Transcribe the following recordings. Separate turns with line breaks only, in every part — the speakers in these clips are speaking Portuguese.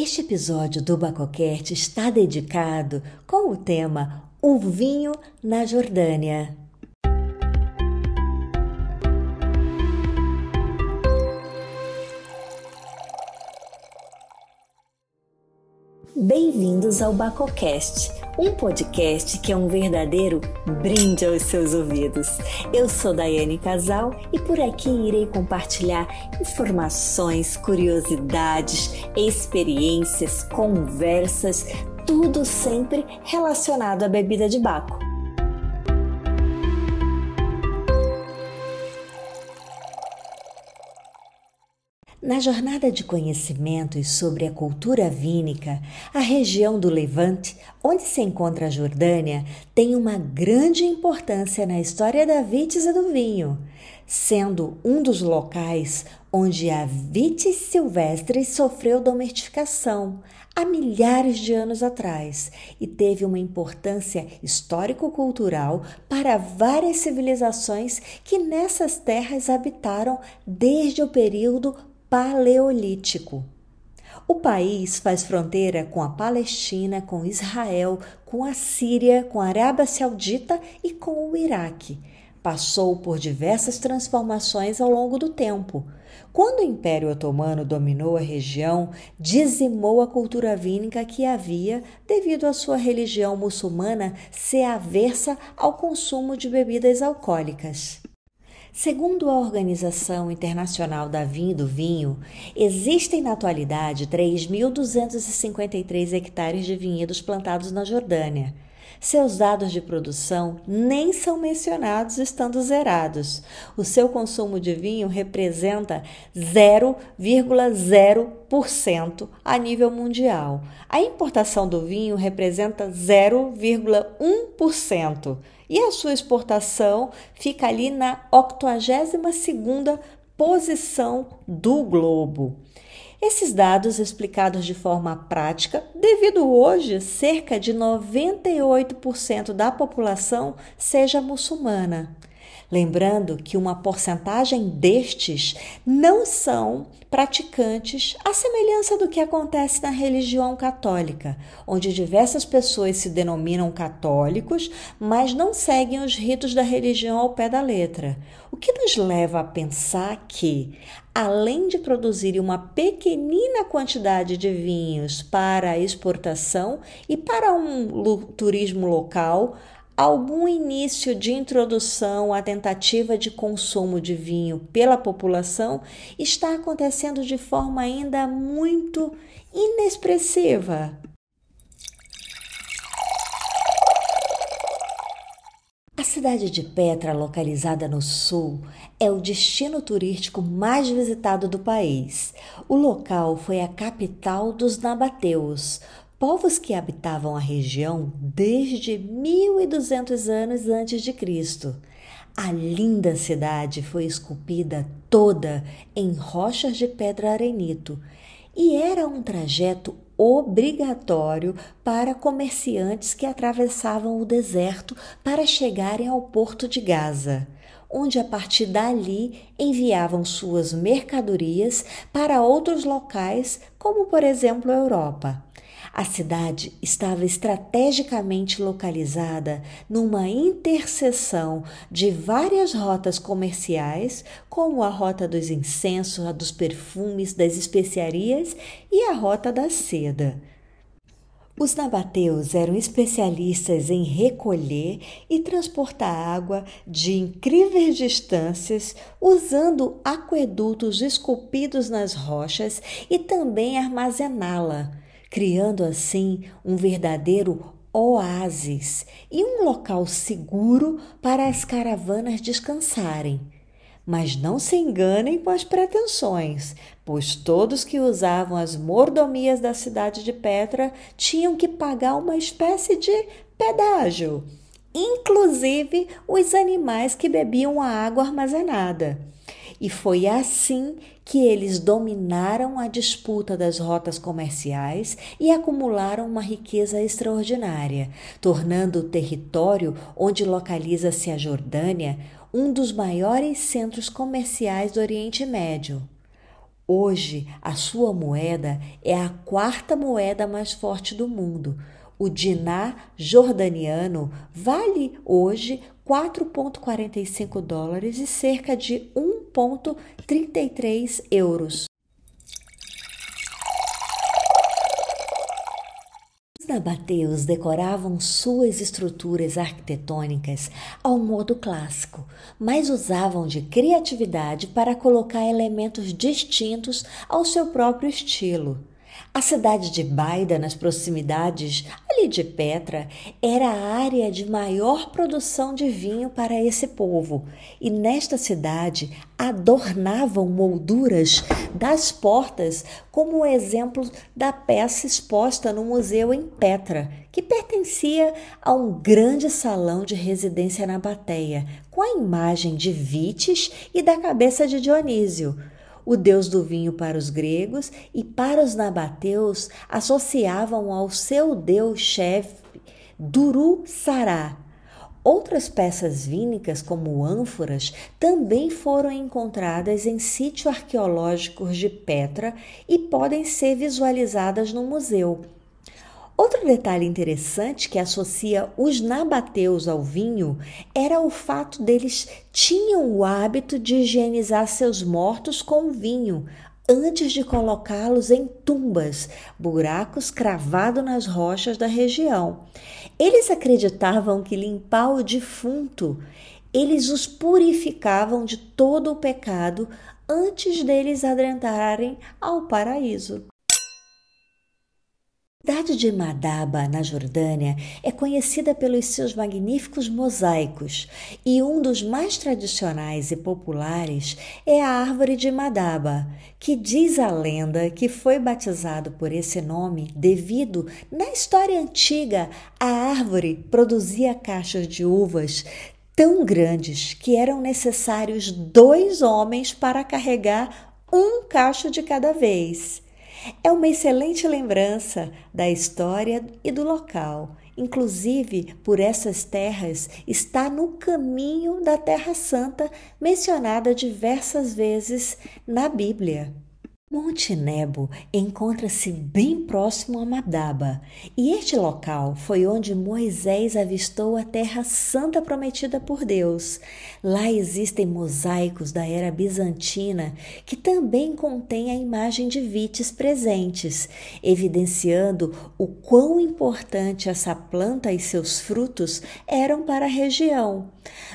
Este episódio do Bacocast está dedicado com o tema O vinho na Jordânia. Bem-vindos ao Bacocast, um podcast que é um verdadeiro brinde aos seus ouvidos. Eu sou Daiane Casal e por aqui irei compartilhar informações, curiosidades, experiências, conversas, tudo sempre relacionado à bebida de Baco. Na jornada de conhecimentos sobre a cultura vínica, a região do Levante, onde se encontra a Jordânia, tem uma grande importância na história da vitis e do vinho, sendo um dos locais onde a vitis silvestre sofreu domesticação há milhares de anos atrás e teve uma importância histórico-cultural para várias civilizações que nessas terras habitaram desde o período Paleolítico. O país faz fronteira com a Palestina, com Israel, com a Síria, com a Arábia Saudita e com o Iraque. Passou por diversas transformações ao longo do tempo. Quando o Império Otomano dominou a região, dizimou a cultura vínica que havia devido à sua religião muçulmana ser aversa ao consumo de bebidas alcoólicas. Segundo a Organização Internacional da Vinho e do Vinho, existem na atualidade 3.253 hectares de vinhedos plantados na Jordânia. Seus dados de produção nem são mencionados estando zerados. O seu consumo de vinho representa 0,0% a nível mundial. A importação do vinho representa 0,1% e a sua exportação fica ali na 82ª posição do globo. Esses dados explicados de forma prática, devido hoje cerca de 98% da população seja muçulmana. Lembrando que uma porcentagem destes não são praticantes, à semelhança do que acontece na religião católica, onde diversas pessoas se denominam católicos, mas não seguem os ritos da religião ao pé da letra. O que nos leva a pensar que, além de produzir uma pequenina quantidade de vinhos para exportação e para um turismo local, algum início de introdução à tentativa de consumo de vinho pela população está acontecendo de forma ainda muito inexpressiva. A cidade de Petra, localizada no sul, é o destino turístico mais visitado do país. O local foi a capital dos nabateus, povos que habitavam a região desde 1200 anos antes de Cristo. A linda cidade foi esculpida toda em rochas de pedra arenito e era um trajeto obrigatório para comerciantes que atravessavam o deserto para chegarem ao porto de Gaza, onde a partir dali enviavam suas mercadorias para outros locais, como por exemplo a Europa. A cidade estava estrategicamente localizada numa interseção de várias rotas comerciais, como a rota dos incensos, a dos perfumes, das especiarias e a rota da seda. Os nabateus eram especialistas em recolher e transportar água de incríveis distâncias usando aquedutos esculpidos nas rochas e também armazená-la criando assim um verdadeiro oásis e um local seguro para as caravanas descansarem. Mas não se enganem com as pretensões, pois todos que usavam as mordomias da cidade de Petra tinham que pagar uma espécie de pedágio, inclusive os animais que bebiam a água armazenada. E foi assim que eles dominaram a disputa das rotas comerciais e acumularam uma riqueza extraordinária, tornando o território onde localiza-se a Jordânia um dos maiores centros comerciais do Oriente Médio. Hoje, a sua moeda é a quarta moeda mais forte do mundo. O dinar jordaniano vale hoje 4,45 dólares e cerca de 1,33 euros. nabateus decoravam suas estruturas arquitetônicas ao modo clássico, mas usavam de criatividade para colocar elementos distintos ao seu próprio estilo. A cidade de Baida, nas proximidades ali de Petra, era a área de maior produção de vinho para esse povo, e nesta cidade adornavam molduras das portas como o exemplo da peça exposta no museu em Petra, que pertencia a um grande salão de residência na Bateia, com a imagem de Vites e da cabeça de Dionísio o deus do vinho para os gregos e para os nabateus associavam ao seu deus-chefe Duru Sará. Outras peças vínicas, como ânforas, também foram encontradas em sítios arqueológicos de Petra e podem ser visualizadas no museu. Outro detalhe interessante que associa os nabateus ao vinho era o fato deles tinham o hábito de higienizar seus mortos com vinho antes de colocá-los em tumbas, buracos cravados nas rochas da região. Eles acreditavam que limpar o defunto, eles os purificavam de todo o pecado antes deles adentrarem ao paraíso. Cidade de Madaba, na Jordânia, é conhecida pelos seus magníficos mosaicos e um dos mais tradicionais e populares é a árvore de Madaba, que diz a lenda que foi batizado por esse nome devido, na história antiga, a árvore produzia caixas de uvas tão grandes que eram necessários dois homens para carregar um cacho de cada vez. É uma excelente lembrança da história e do local. Inclusive, por essas terras está no caminho da Terra Santa, mencionada diversas vezes na Bíblia. Monte Nebo encontra-se bem próximo a Madaba, e este local foi onde Moisés avistou a terra santa prometida por Deus. Lá existem mosaicos da era bizantina que também contêm a imagem de vites presentes, evidenciando o quão importante essa planta e seus frutos eram para a região.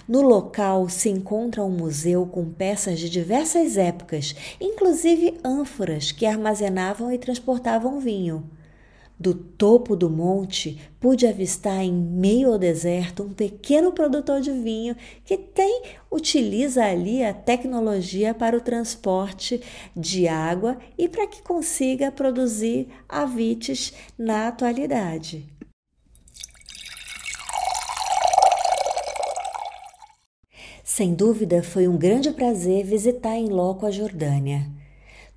No local se encontra um museu com peças de diversas épocas, inclusive ânforas que armazenavam e transportavam vinho. Do topo do monte pude avistar em meio ao deserto um pequeno produtor de vinho que tem utiliza ali a tecnologia para o transporte de água e para que consiga produzir avites na atualidade. Sem dúvida, foi um grande prazer visitar em loco a Jordânia.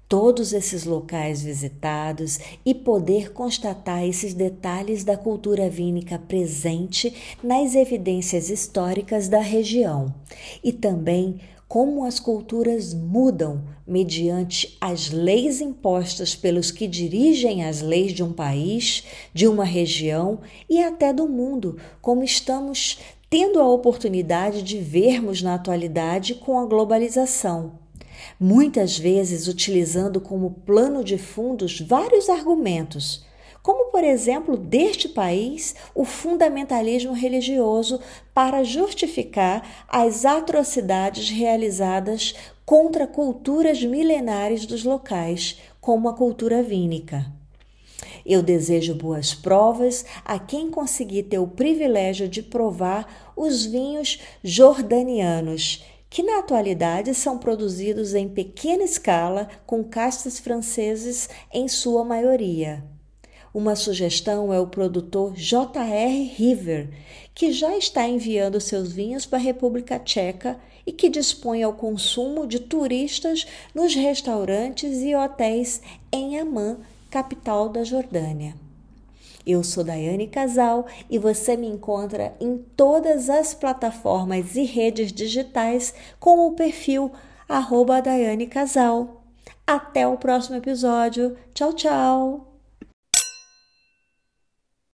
Todos esses locais visitados e poder constatar esses detalhes da cultura vínica presente nas evidências históricas da região e também como as culturas mudam mediante as leis impostas pelos que dirigem as leis de um país, de uma região e até do mundo, como estamos tendo a oportunidade de vermos na atualidade com a globalização. Muitas vezes utilizando como plano de fundos vários argumentos, como por exemplo deste país o fundamentalismo religioso para justificar as atrocidades realizadas contra culturas milenares dos locais, como a cultura vínica. Eu desejo boas provas a quem conseguir ter o privilégio de provar os vinhos jordanianos, que na atualidade são produzidos em pequena escala com castas franceses em sua maioria. Uma sugestão é o produtor J.R. River, que já está enviando seus vinhos para a República Tcheca e que dispõe ao consumo de turistas nos restaurantes e hotéis em Amman, capital da Jordânia. Eu sou Daiane Casal e você me encontra em todas as plataformas e redes digitais com o perfil Daiane Casal. Até o próximo episódio. Tchau, tchau!